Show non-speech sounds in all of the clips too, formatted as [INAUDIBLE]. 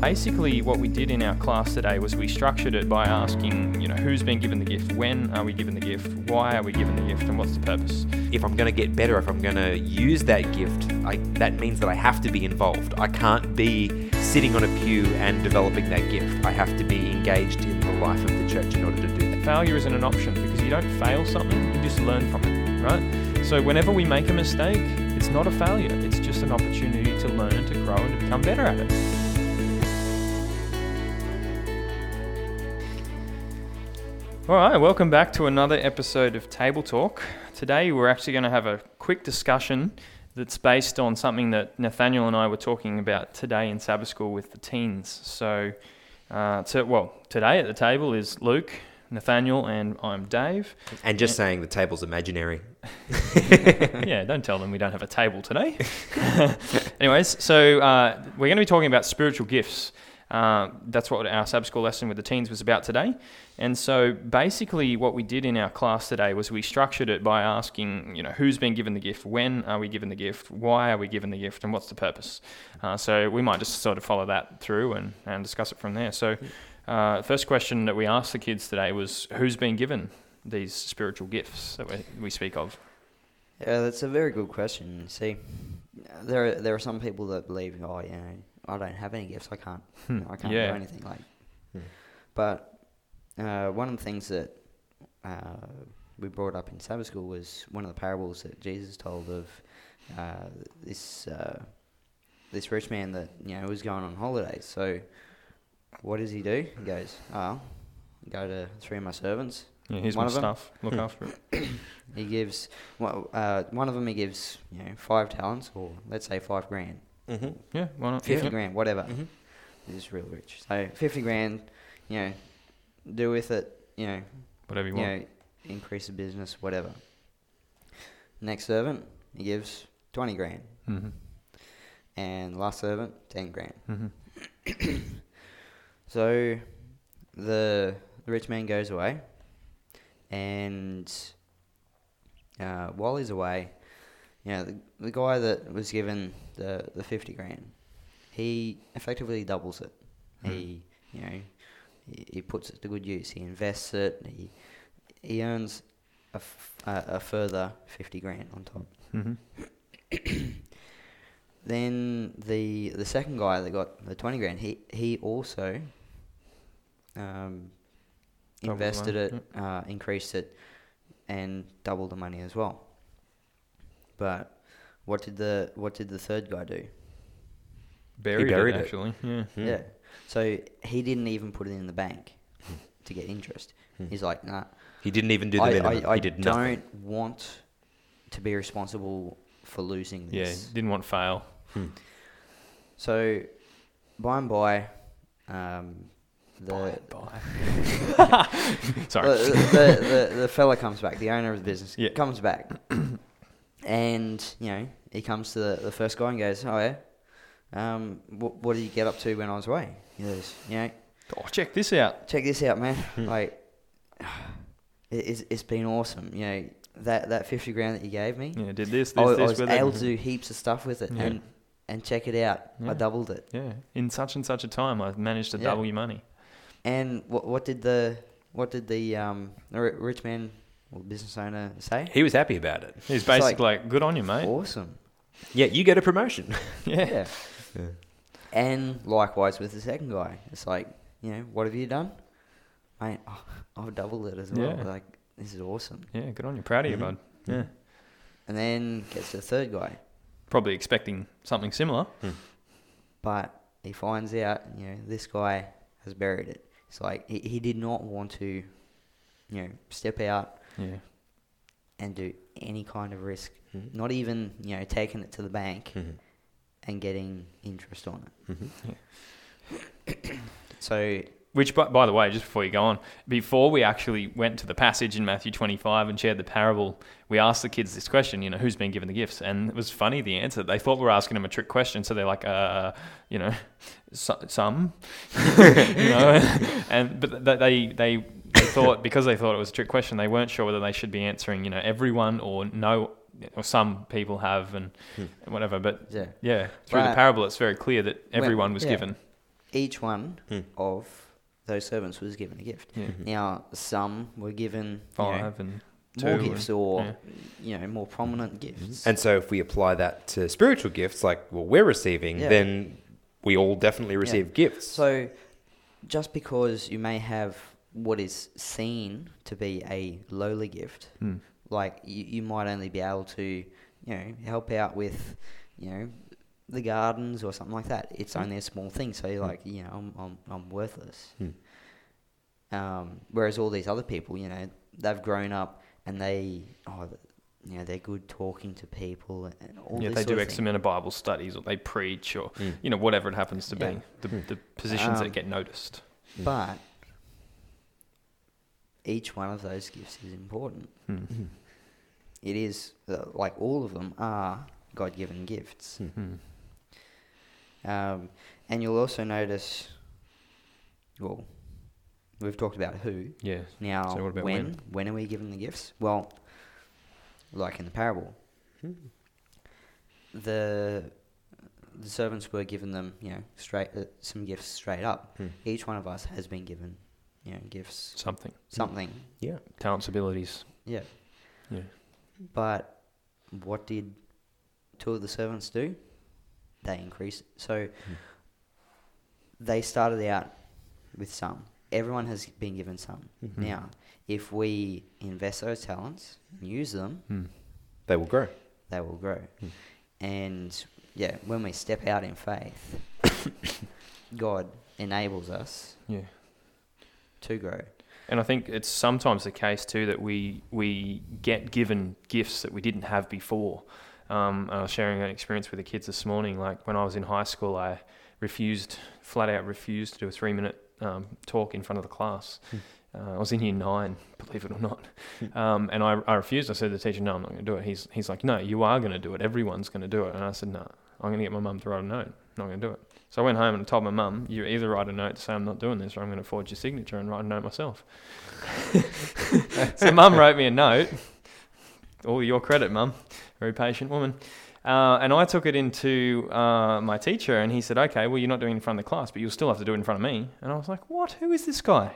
Basically, what we did in our class today was we structured it by asking, you know, who's been given the gift, when are we given the gift, why are we given the gift, and what's the purpose. If I'm going to get better, if I'm going to use that gift, I, that means that I have to be involved. I can't be sitting on a pew and developing that gift. I have to be engaged in the life of the church in order to do that. Failure isn't an option because you don't fail something, you just learn from it, right? So whenever we make a mistake, it's not a failure, it's just an opportunity to learn, to grow, and to become better at it. All right, welcome back to another episode of Table Talk. Today we're actually going to have a quick discussion that's based on something that Nathaniel and I were talking about today in Sabbath school with the teens. So, uh, to, well, today at the table is Luke, Nathaniel, and I'm Dave. And just saying the table's imaginary. [LAUGHS] yeah, don't tell them we don't have a table today. [LAUGHS] Anyways, so uh, we're going to be talking about spiritual gifts. Uh, that's what our Sabbath school lesson with the teens was about today. And so basically, what we did in our class today was we structured it by asking, you know, who's been given the gift, when are we given the gift, why are we given the gift, and what's the purpose. Uh, so we might just sort of follow that through and, and discuss it from there. So, uh, first question that we asked the kids today was, who's been given these spiritual gifts that we, we speak of? Yeah, that's a very good question. See, there are, there are some people that believe, oh, you know, I don't have any gifts. I can't, you know, I can't Yeah. do anything. Like, Hmm. but uh, one of the things that uh, we brought up in Sabbath school was one of the parables that Jesus told of uh, this uh, this rich man that you know was going on holidays. So, what does he do? He goes, oh, go to three of my servants. Yeah, here's One my of them? stuff. Look Hmm. after it. [COUGHS] He gives well, uh, one of them. He gives you know five talents, or let's say five grand. Mm-hmm. Yeah, why not? 50 Yeah. grand, whatever. Mhm. He's real rich. So 50 grand, you know, do with it, you know, Whatever you you want. know, increase the business, whatever. Next servant, he gives 20 grand. Mm-hmm. And last servant, 10 grand. Mm-hmm. [COUGHS] So the, the rich man goes away. And uh, while he's away, you know, the, the guy that was given the, the 50 grand, he effectively doubles it. Hmm. He, you know, he, he puts it to good use. He invests it. He, he earns a further 50 grand on top. Mm-hmm. [COUGHS] Then the the second guy that got the 20 grand, he, he also um, Doubled invested money, it, uh, increased it, and doubled the money as well. But what did the what did the third guy do? Buried, buried it, it. actually. Yeah. Hmm. Yeah. So he didn't even put it in the bank to get interest. Hmm. He's like, nah. He didn't even do the I, minimum. I, I he did don't nothing. want to be responsible for losing Yeah, this. didn't want fail. Hmm. So, by and by, um, the, Bye. [LAUGHS] Sorry. the, the, the, the fella comes back, the owner of the business Yeah. comes back, and you know he comes to the, the first guy and goes, "Oh yeah, um, what, what did you get up to when I was away?" He goes, "You know, Oh, check this out. check this out, man. like, it, it's, it's been awesome. You know that that fifty grand that you gave me, Yeah, did this, I, this, I was with able it. to do heaps of stuff with it, Yeah. and and check it out. Yeah. I doubled it. Yeah, in such and such a time, I managed to Yeah. double your money. And what what did the what did the um rich man or business owner say? He was happy about it. He's It's like- basically like, good on you, mate. Awesome. Yeah, you get a promotion. [LAUGHS] Yeah. Yeah. And likewise with the second guy, it's like you know what have you done, mate? [LAUGHS] Oh, I've doubled it as well. Yeah. Like this is awesome. Yeah, good on you. Proud of Mhm. you, bud. Yeah. And then gets to the third guy, Probably expecting something similar. but he finds out you know this guy has buried it. It's like he, he did not want to, you know, step out Yeah. and do any kind of risk, Mhm. not even you know taking it to the bank Mhm. and getting interest on it. Mhm. [COUGHS] So Which, by, by the way, just before you go on, before we actually went to the passage in Matthew 25 and shared the parable, we asked the kids this question, you know, who's been given the gifts? And it was funny, the answer. They thought we were asking them a trick question. So they're like, uh, you know, so, some, [LAUGHS] you know, [LAUGHS] and, but th- they, they, they thought, because they thought it was a trick question, they weren't sure whether they should be answering, you know, everyone or no, or some people have and Hmm. whatever. But yeah. yeah, through the parable, it's very clear that When- everyone was yeah. given. each one Hmm. of those servants was given a gift. Yeah. Mhm. Now, some were given you know, and two. more and- gifts or yeah. you know more prominent gifts. And so if we apply that to spiritual gifts, like what we're receiving, Yeah. then we all definitely receive gifts. So, just because you may have what is seen to be a lowly gift, Hmm. like you, you might only be able to, you know, help out with, you know, the gardens or something like that. It's Hmm. only a small thing, so you're Hmm. like, you know, I'm, I'm, I'm worthless. Hmm. Um, whereas all these other people, you know, they've grown up and they, oh, you know, they're good talking to people and and all yeah, this they sort do of X thing. amount of Bible studies, or they preach, or Mm. you know whatever it happens to Yeah. be. The, Mm. the positions Um, that get noticed. But each one of those gifts is important. Mm. It is uh, like all of them are God-given gifts. Mm. Um, and you'll also notice, well, we've talked about who. Yeah. Now, So what about when? when? When are we given the gifts? Well, like in the parable, Hmm. the the servants were given them, you know, straight uh, some gifts straight up. Hmm. Each one of us has been given, you know, gifts, Something. something. Yeah. Talents, abilities. Yeah. Yeah. But what did two of the servants do? They increase. So they started out with some. Everyone has been given some. Mhm. Now, if we invest those talents and use them, Mm. They will grow. they will grow. Mm. And yeah, when we step out in faith, [COUGHS] God enables us Yeah. to grow. And I think it's sometimes the case too that we we get given gifts that we didn't have before. Um, I was sharing an experience with the kids this morning. Like when I was in high school, I refused, flat out refused to do a three minute um, talk in front of the class. Uh, I was in year nine, [LAUGHS] believe it or not, um, and I, I refused. I said to the teacher, "No, I'm not going to do it." He's he's like, "No, you are going to do it. Everyone's going to do it." And I said, "No, I'm going to get my mum to write a note. I'm not going to do it." So I went home and told my mum, "You either write a note to say I'm not doing this, or I'm going to forge your signature and write a note myself." [LAUGHS] [LAUGHS] so mum wrote me a note. All your credit, mum. Very patient woman. Uh, and I took it into uh, my teacher, and he said, "Okay, well, you're not doing it in front of the class, but you'll still have to do it in front of me." And I was like, "What? Who is this guy?"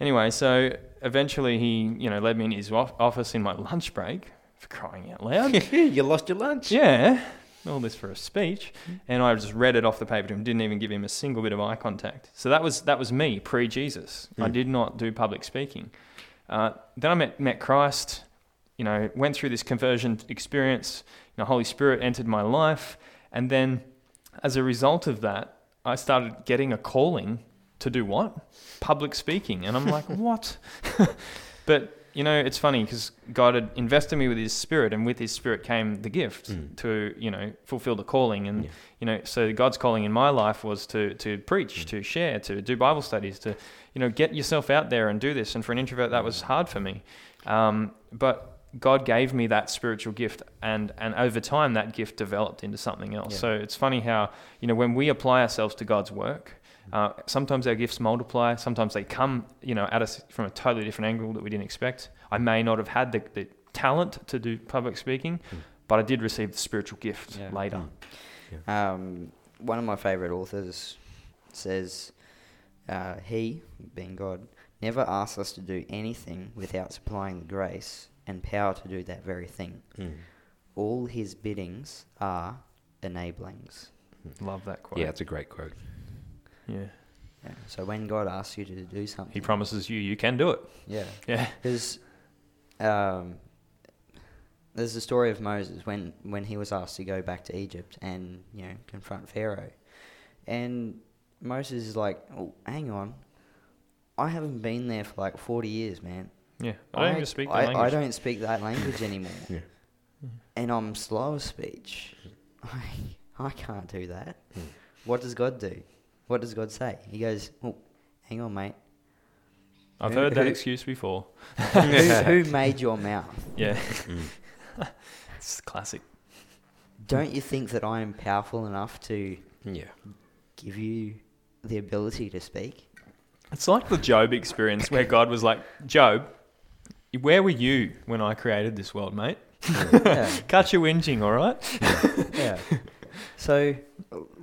Anyway, so eventually he, you know, led me in his office in my lunch break. For crying out loud! [LAUGHS] you lost your lunch. yeah, all this for a speech, and I just read it off the paper to him. Didn't even give him a single bit of eye contact. So that was that was me pre Jesus. I Mm. did not do public speaking. Uh, then I met met Christ. You know, went through this conversion experience. You know, Holy Spirit entered my life, and then as a result of that, I started getting a calling to do what? Public speaking. And I'm [LAUGHS] like, what? [LAUGHS] but, you know, it's funny because God had invested me with His Spirit, and with His Spirit came the gift Mm. to, you know, fulfill the calling. And, Yeah. you know, so God's calling in my life was to, to preach, Mm. to share, to do Bible studies, to, you know, get yourself out there and do this. And for an introvert, that was hard for me. Um, but God gave me that spiritual gift, and, and over time, that gift developed into something else. Yeah. So it's funny how, you know, when we apply ourselves to God's work, uh, sometimes our gifts multiply. Sometimes they come, you know, at us from a totally different angle that we didn't expect. I may not have had the, the talent to do public speaking, Mm. but I did receive the spiritual gift Yeah. later. Mm. Um, one of my favorite authors says, uh, He, being God, never asks us to do anything without supplying the grace and power to do that very thing. Mm. All his biddings are enablings. Love that quote. Yeah, it's a great quote. yeah. Yeah. So when God asks you to do something, He promises you you can do it. yeah, Yeah. [LAUGHS] because um, there's the story of Moses when when he was asked to go back to Egypt and you know confront Pharaoh, and Moses is like, oh, hang on, I haven't been there for like forty years, man. Yeah. I don't even speak the I, language. I don't speak that language [LAUGHS] anymore. Yeah. And I'm slow of speech. I, [LAUGHS] I can't do that. Mm. What does God do? What does God say? He goes, oh, hang on, mate. I've Who- heard that who- excuse before. who, who [LAUGHS] made your mouth? Yeah. Mm. it's classic. Don't you think that I am powerful enough to Yeah. give you the ability to speak? It's like the Job experience where God was like, Job, where were you when I created this world, mate? yeah. [LAUGHS] Cut your whinging, all right? yeah. So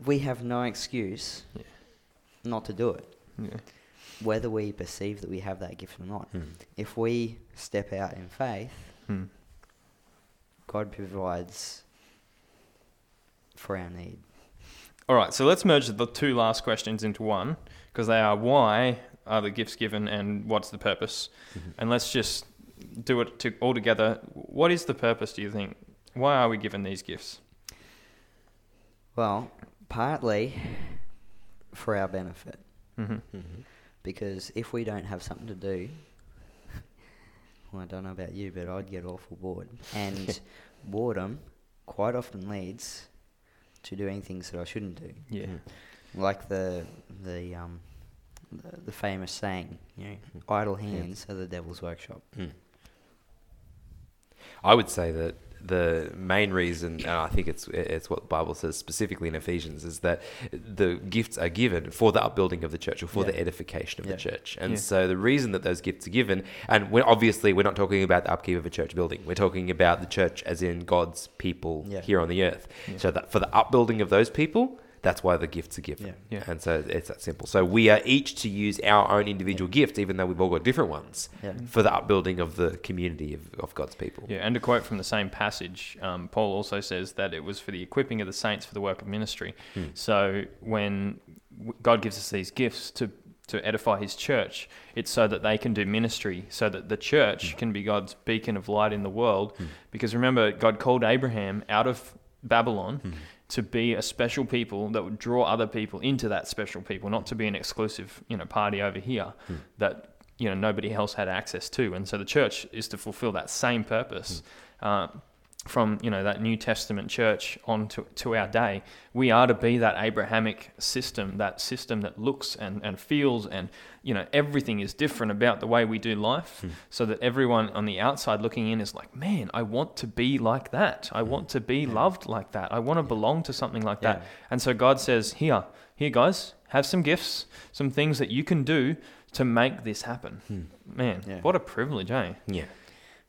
we have no excuse Yeah. not to do it, Yeah. whether we perceive that we have that gift or not. Hmm. If we step out in faith, Hmm. God provides for our need. All right, so let's merge the two last questions into one because they are why are the gifts given and what's the purpose? Mm-hmm. And let's just do it to, all together. What is the purpose, do you think? Why are we given these gifts? Well, partly for our benefit, hmm Mhm. because if we don't have something to do, [LAUGHS] well, I don't know about you, but I'd get awful bored. And [LAUGHS] boredom quite often leads to doing things that I shouldn't do. Yeah. Mhm. Like the the um the, the famous saying, you know, idle hands are the devil's workshop. Mm. I would say that the main reason, and I think it's it's what the Bible says specifically in Ephesians, is that the gifts are given for the upbuilding of the church or for Yeah. the edification of Yeah. the church. And Yeah. so the reason that those gifts are given, and we're, obviously we're not talking about the upkeep of a church building, we're talking about the church as in God's people here on the earth. So that for the upbuilding of those people, that's why the gifts are given. Yeah. Yeah. And so it's that simple. So we are each to use our own individual gifts, even though we've all got different ones, Yeah. for the upbuilding of the community of, of God's people. Yeah, and a quote from the same passage, um, Paul also says that it was for the equipping of the saints for the work of ministry. Hmm. So when God gives us these gifts to to edify His church, it's so that they can do ministry, so that the church Hmm. can be God's beacon of light in the world. Because remember, God called Abraham out of Babylon. Hmm. To be a special people that would draw other people into that special people, not to be an exclusive, you know, party over here Hmm. that you know nobody else had access to, and so the church is to fulfill that same purpose. Uh, from you know that New Testament church on to, to our day, we are to be that Abrahamic system, that system that looks and, and feels and you know everything is different about the way we do life, hmm. so that everyone on the outside looking in is like, man, I want to be like that. I hmm. want to be loved like that. I want to belong to something like that. And so God says, here, here, guys, have some gifts, some things that you can do to make this happen. Hmm. Man, Yeah. what a privilege, eh? Yeah.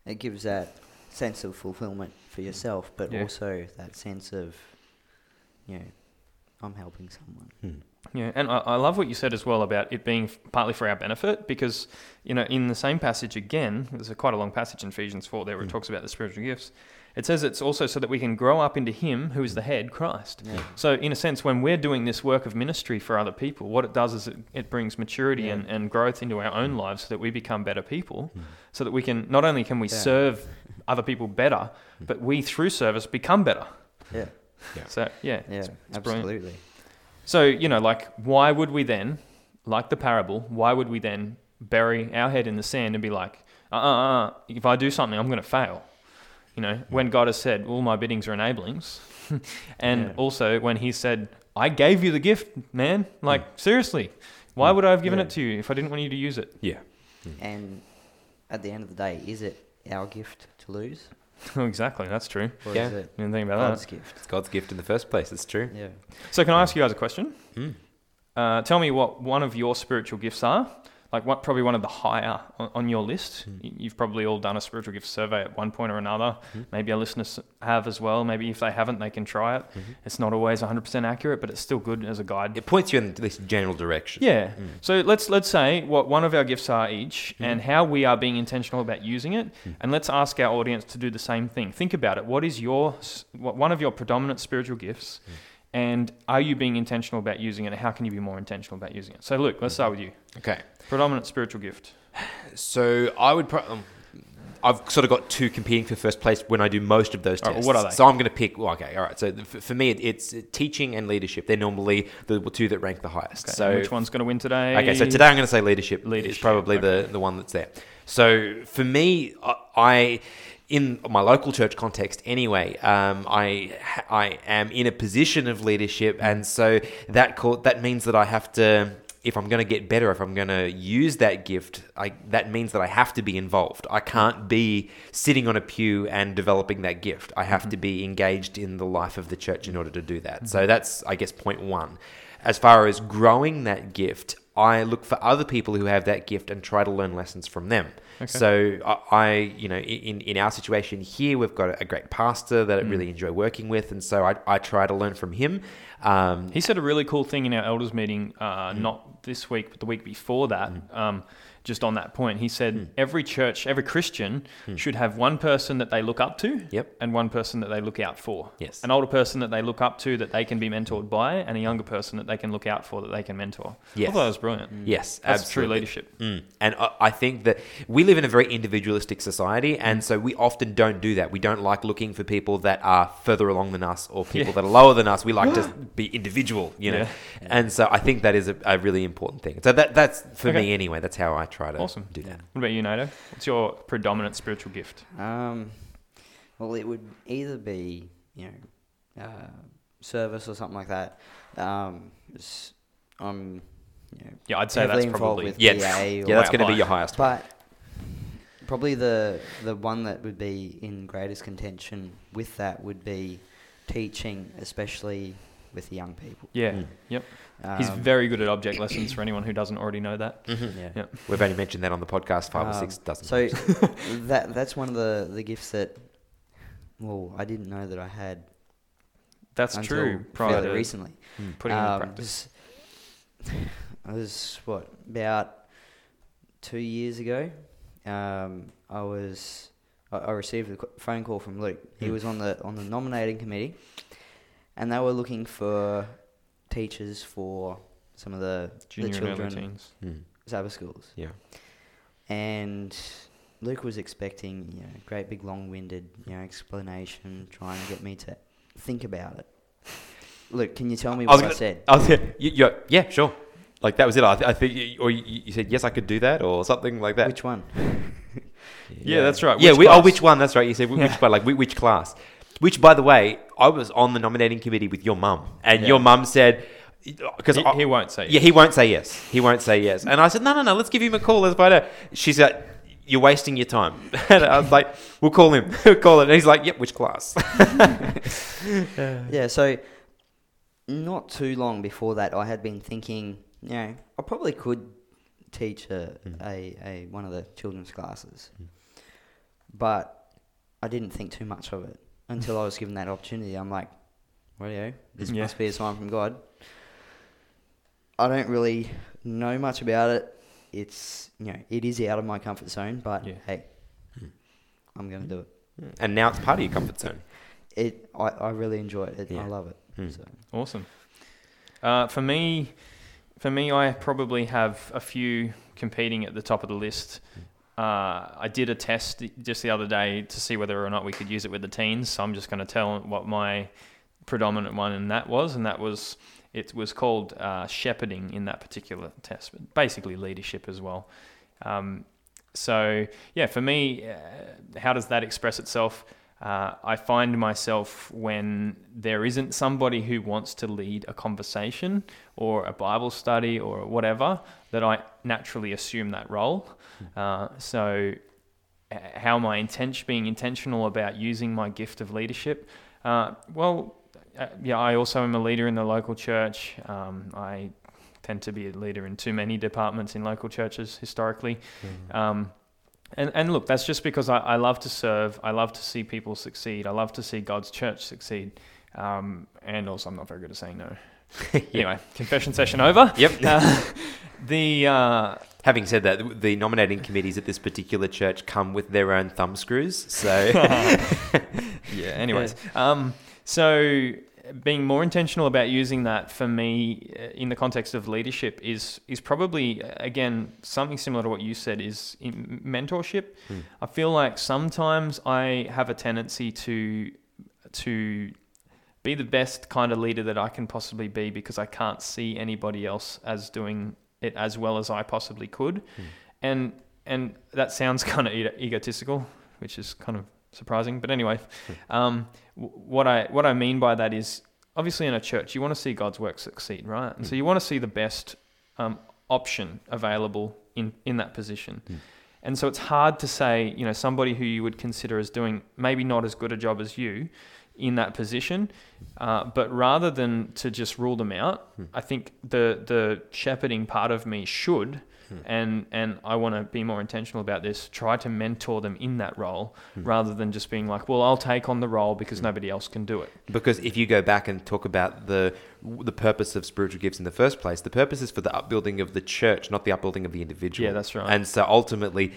It gives that sense of fulfillment for yourself, but Yeah. also that sense of, you know, I'm helping someone. Hmm. Yeah, and I, I love what you said as well about it being partly for our benefit because, you know, in the same passage again, there's a quite a long passage in Ephesians 4 there where it Mm. talks about the spiritual gifts. It says it's also so that we can grow up into Him who is the head, Christ. Yeah. So, in a sense, when we're doing this work of ministry for other people, what it does is it, it brings maturity Yeah. and, and growth into our own lives so that we become better people, Mm. so that we can, not only can we Yeah. serve other people better, but we, through service, become better. Yeah. [LAUGHS] So, yeah, Yeah. it's- it's brilliant. Absolutely. So, you know, like, why would we then, like the parable, why would we then bury our head in the sand and be like, uh uh uh, if I do something, I'm going to fail? You know, when God has said, all my biddings are enablings. [LAUGHS] and Yeah. also when He said, I gave you the gift, man. Like, seriously, why Mm. would I have given Yeah. it to you if I didn't want you to use it? Yeah. And at the end of the day, is it our gift to lose, [LAUGHS] exactly, that's true. or Yeah. is it Didn't think about God's that. gift? It's God's gift in the first place. It's true. Yeah. So, can I ask you guys a question? Mm. Uh, tell me what one of your spiritual gifts are. Like what probably one of the higher on, on your list. Mm. You've probably all done a spiritual gift survey at one point or another. Mhm. Maybe our listeners have as well. Maybe if they haven't, they can try it. Mhm. It's not always 100% accurate, but it's still good as a guide. It points you in this general direction. Yeah. Mm. So let's let's say what one of our gifts are each, and how we are being intentional about using it, Mm. and let's ask our audience to do the same thing. Think about it. What is your what, one of your predominant spiritual gifts, and are you being intentional about using it? And how can you be more intentional about using it? So, Luke, let's start with you. Okay. Predominant spiritual gift. So I would. Pro- um, I've sort of got two competing for first place when I do most of those All right, tests. well, what are they? So I'm going to pick. Well, okay, all right. So for, me, it, it's teaching and leadership. They're normally the two that rank the highest. Okay, So which one's going to win today? Okay, so today I'm going to say leadership. Leadership, is probably the, the one that's there. So for me, I- I, in my local church context anyway, um, I I am in a position of leadership, and so that co- that means that I have to. If I'm going to get better, if I'm going to use that gift, I, that means that I have to be involved. I can't be sitting on a pew and developing that gift. I have to be engaged in the life of the church in order to do that. So that's, I guess, point one. As far as growing that gift, I look for other people who have that gift and try to learn lessons from them. Okay. So I, I, you know, in, in our situation here, we've got a great pastor that I Mm. really enjoy working with, and so I, I try to learn from him. Um, He said a really cool thing in our elders meeting, uh, Mm. not this week, but the week before that. Um, just on that point, he said Mm. every church, every Christian should have one person that they look up to, Yep. and one person that they look out for. Yes. an older person that they look up to that they can be mentored by, and a younger person that they can look out for that they can mentor. Yes. I thought that was brilliant. Yes, That's absolutely. true leadership. Mm. And I, I think that we live in a very individualistic society, and so we often don't do that. We don't like looking for people that are further along than us or people Yeah. that are lower than us. We like to [GASPS] be individual, you know. Yeah. And so I think that is a, a really important thing. So that that's for Okay. me anyway. That's how I try to Awesome. do that. What about you, Nato? What's your predominant spiritual gift? Um, well, it would either be you know uh, service or something like that. Um, s- I'm you know Yeah, I'd say that's probably with Yeah, PA yeah, that's going to be your highest. But probably the the one that would be in greatest contention with that would be teaching, especially with young people. Yeah. Mm. Yep. He's Um, very good at object lessons for anyone who doesn't already know that. Mhm. yeah. Yeah. We've only mentioned that on the podcast five or Um, six dozen. So [LAUGHS] that that's one of the, the gifts that well I didn't know that I had That's until true. Prior fairly to recently. Mm. putting it in Um, practice. was- I was what about two years ago. Um, I was I, I received a phone call from Luke. He Hmm. was on the on the nominating committee, and they were looking for teachers for some of the, the Junior and early children teens. Mm. Sabbath schools. Yeah. And Luke was expecting, you know, great big long-winded, you know, explanation, trying to get me to think about it. Luke, can you tell me I what I, gonna- said? I was, you, you, yeah, sure. Like that was it. I, th- I think, you, or you, you said yes, I could do that, or something like that. Which one? Yeah, that's right. Yeah, Which we, oh, which one? That's right. You said wh- which, but like which class? Which, by the way, I was on the nominating committee with your mum, and Yeah. your mum said because He, he won't say. yeah, he won't say yes. He won't say yes. And I said, no, no, no. Let's give him a call. Let's find out. She's like, you're wasting your time. [LAUGHS] And I was like, we'll call him. [LAUGHS] We'll call it. And he's like, yep. Which class? [LAUGHS] Yeah, so not too long before that, I had been thinking, you know, I probably could teach a, Mm. a, a one of the children's classes, but I didn't think too much of it until I was given that opportunity. I'm like, radio, this Yeah. must be a sign from God. I don't really know much about it. It's you know, it is out of my comfort zone, but Yeah. hey, Mm. I'm gonna do it. and now it's part of your comfort zone. It I, I really enjoy it. it Yeah. I love it. Hmm. So. Awesome. Uh, for me, for me, I probably have a few competing at the top of the list. Uh, I did a test just the other day to see whether or not we could use it with the teens. So I'm just going to tell what my predominant one in that was, and that was it was called uh, shepherding in that particular test, but basically leadership as well. Um, so yeah, for me, uh, how does that express itself? Uh, I find myself when there isn't somebody who wants to lead a conversation or a Bible study or whatever, that I naturally assume that role. Uh, so, how am I inten- being intentional about using my gift of leadership? Uh, well, uh, yeah, I also am a leader in the local church. Um, I tend to be a leader in too many departments in local churches historically. Um, and, and look, that's just because I, I love to serve. I love to see people succeed. I love to see God's church succeed. Um, and also, I'm not very good at saying no. [LAUGHS] Anyway, confession session over. Yep. [LAUGHS] Uh, the uh, Having said that, the nominating committees at this particular church come with their own thumb screws. So [LAUGHS] yeah. Anyways, um, so being more intentional about using that for me uh, in the context of leadership is is probably uh, again something similar to what you said is in mentorship. Hmm. I feel like sometimes I have a tendency to to be the best kind of leader that I can possibly be because I can't see anybody else as doing it as well as I possibly could, Hmm. and and that sounds [LAUGHS] kind of egotistical, which is kind of surprising. But anyway, [LAUGHS] um, what I what I mean by that is obviously in a church you want to see God's work succeed, right? And so you want to see the best um, option available in in that position. Mm. And so it's hard to say, you know, somebody who you would consider as doing maybe not as good a job as you, in that position. Uh, but rather than to just rule them out, Hmm. I think the the shepherding part of me should, Hmm. and and I want to be more intentional about this. Try to mentor them in that role Hmm. rather than just being like, well, I'll take on the role because nobody else can do it. Because if you go back and talk about the the purpose of spiritual gifts in the first place, the purpose is for the upbuilding of the church, not the upbuilding of the individual. Yeah, that's right. And so ultimately,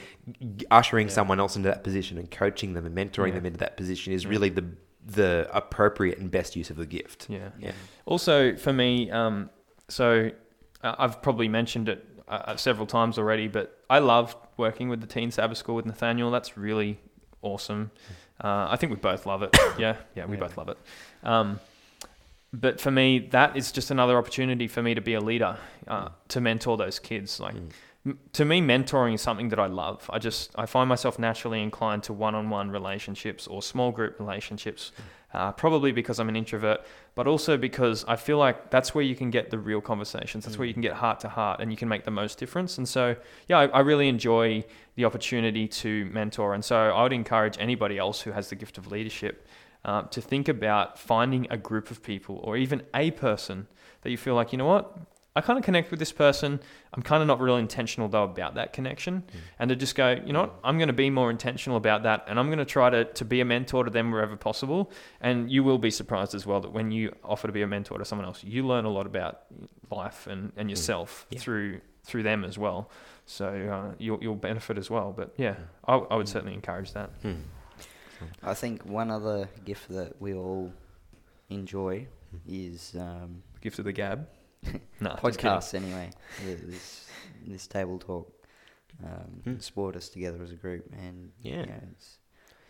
ushering Yeah. someone else into that position and coaching them and mentoring Yeah. them into that position is Yeah. really the the appropriate and best use of the gift. Yeah. Yeah. Also, for me, um, so uh, I've probably mentioned it uh, several times already, but I love working with the Teen Sabbath School with Nathaniel. That's really awesome. Uh, I think we both love it. [COUGHS] Yeah, yeah, we Yeah. both love it. Um, but for me, that is just another opportunity for me to be a leader, uh, to mentor those kids. Like Mm. m- to me, mentoring is something that I love. I just I find myself naturally inclined to one-on-one relationships or small group relationships, uh, probably because I'm an introvert, but also because I feel like that's where you can get the real conversations. That's where you can get heart to heart, and you can make the most difference. And so, yeah, I, I really enjoy the opportunity to mentor. And so, I would encourage anybody else who has the gift of leadership uh, to think about finding a group of people or even a person that you feel like, you know what, I kind of connect with this person. I'm kind of not really intentional though about that connection. And to just go, you know what, I'm going to be more intentional about that. And I'm going to try to, to be a mentor to them wherever possible. And you will be surprised as well that when you offer to be a mentor to someone else, you learn a lot about life and, and yourself Yeah. through through them as well. So uh, you'll, you'll benefit as well. But yeah, I, I would certainly encourage that. Hmm. I think one other gift that we all enjoy is um, Gift of the gab. [LAUGHS] no, podcasts. Anyway, this this table talk um, Hmm. sport us together as a group, and Yeah. you know, it's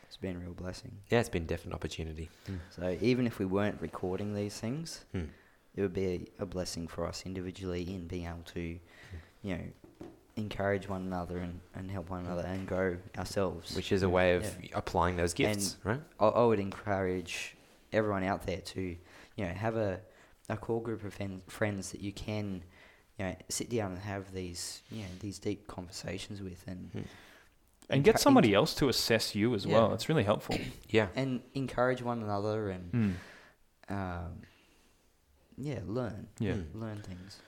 it's been a real blessing. Yeah, it's been definite opportunity. So even if we weren't recording these things, Hmm. it would be a, a blessing for us individually in being able to, you know, encourage one another and, and help one another and grow ourselves. Which is a way of Yeah. applying those gifts, right? I, I would encourage everyone out there to, you know, have a, a core group of fen- friends that you can, you know, sit down and have these, you know, these deep conversations with and Hmm. And get encour- somebody else to assess you as well. It's really helpful. [COUGHS] Yeah. and encourage one another and, Mm. um, yeah, learn, Yeah. Mm. learn things.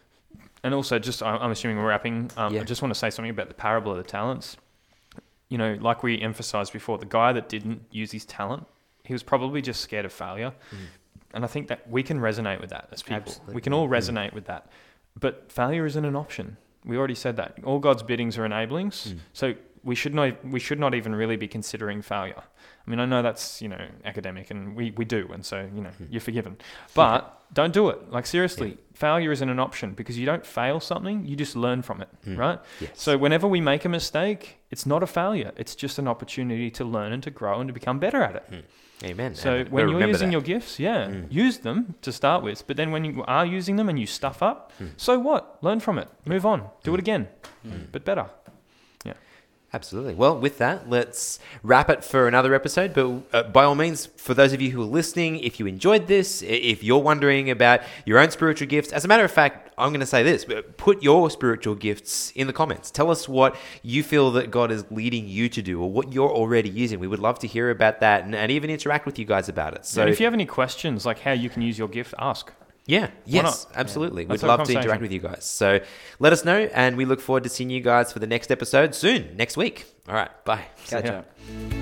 And also, just I- I'm assuming we're wrapping. Um, Yeah. I just want to say something about the parable of the talents. You know, like we emphasized before, the guy that didn't use his talent, he was probably just scared of failure. Mm. And I think that we can resonate with that as people. Absolutely. We can all Mm. resonate with that. But failure isn't an option. We already said that. All God's biddings are enablings. Mm. So we should not we should not even really be considering failure. I mean, I know that's you know academic, and we, we do, and so you know Mm. you're forgiven. But don't do it. Like seriously, failure isn't an option because you don't fail something; you just learn from it, Mm. right? Yes. So whenever we make a mistake, it's not a failure. It's just an opportunity to learn and to grow and to become better at it. Amen. So And when you're remember using that. your gifts, yeah, Mm. use them to start with. But then when you are using them and you stuff up, Mm. so what? Learn from it. Move on. Do it again, Mm. but better. Absolutely. Well, with that, let's wrap it for another episode. But uh, by all means, for those of you who are listening, if you enjoyed this, if you're wondering about your own spiritual gifts, as a matter of fact, I'm going to say this put your spiritual gifts in the comments. Tell us what you feel that God is leading you to do or what you're already using. We would love to hear about that and, and even interact with you guys about it. So, and if you have any questions, like how you can use your gift, ask. Yeah, yes, absolutely. Let's We'd love to interact with you guys. So let us know, and we look forward to seeing you guys for the next episode soon, next week. All right, bye. Catch ya. up.